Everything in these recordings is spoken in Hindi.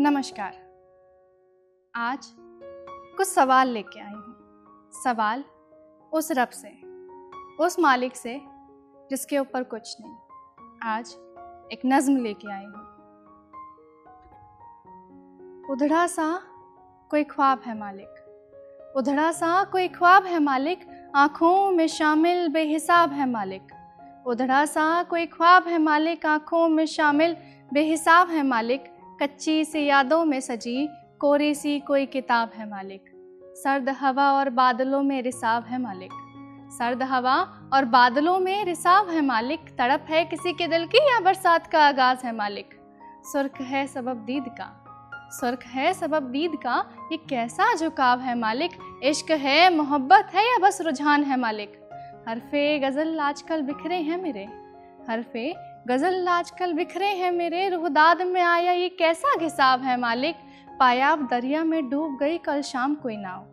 नमस्कार। आज कुछ सवाल लेके आई हूँ। सवाल उस रब से, उस मालिक से जिसके ऊपर कुछ नहीं। आज एक नज्म लेके आई हूँ। उधड़ा सा कोई ख्वाब है मालिक। उधड़ा सा कोई ख्वाब है मालिक, आँखों में शामिल बेहिसाब है मालिक। उधड़ा सा कोई ख्वाब है मालिक, आँखों में शामिल बेहिसाब है मालिक। कच्ची सी यादों में सजी, कोरी सी कोई किताब है मालिक। सर्द हवा और बादलों में रिसाव है मालिक। सर्द हवा और बादलों में रिसाव है मालिक। तड़प है किसी के दिल की या बरसात का आगाज़ है मालिक? सुर्ख है सबब दीद का। सुर्ख है सबब दीद का, ये कैसा झुकाव है मालिक? इश्क है, मोहब्बत है या बस रुझान है मालिक? हरफे गज़ल आजकल बिखरे हैं मेरे। हरफे गज़ल आजकल बिखरे हैं मेरे, रुहदाद में आया ये कैसा घिसाब है मालिक? पायाब दरिया में डूब गई कल शाम कोई नाव।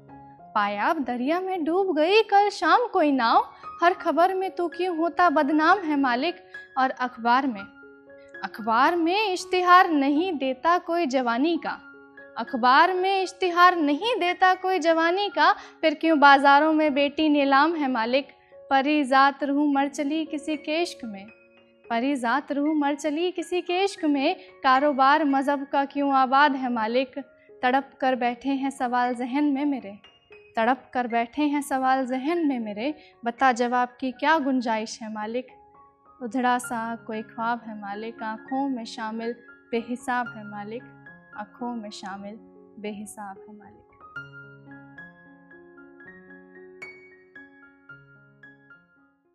पायाब दरिया में डूब गई कल शाम कोई नाव? हर खबर में तो क्यों होता बदनाम है मालिक? और अखबार में अखबार में इश्तिहार नहीं देता कोई जवानी का। अखबार में इश्तिहार नहीं देता कोई जवानी का, फिर क्यों बाज़ारों में बेटी नीलाम है मालिक? परी ज़ात रूह मर चली किसी केश्क में। परी ज़ात रूह मर चली किसी के इश्क में। कारोबार मज़हब का क्यों आबाद है मालिक? तड़प कर बैठे हैं सवाल जहन में मेरे। तड़प कर बैठे हैं सवाल जहन में मेरे। बता जवाब की क्या गुंजाइश है मालिक? उधड़ा सा कोई ख्वाब है मालिक? आँखों में शामिल बेहिसाब है मालिक। आँखों में शामिल बेहिसाब है मालिक।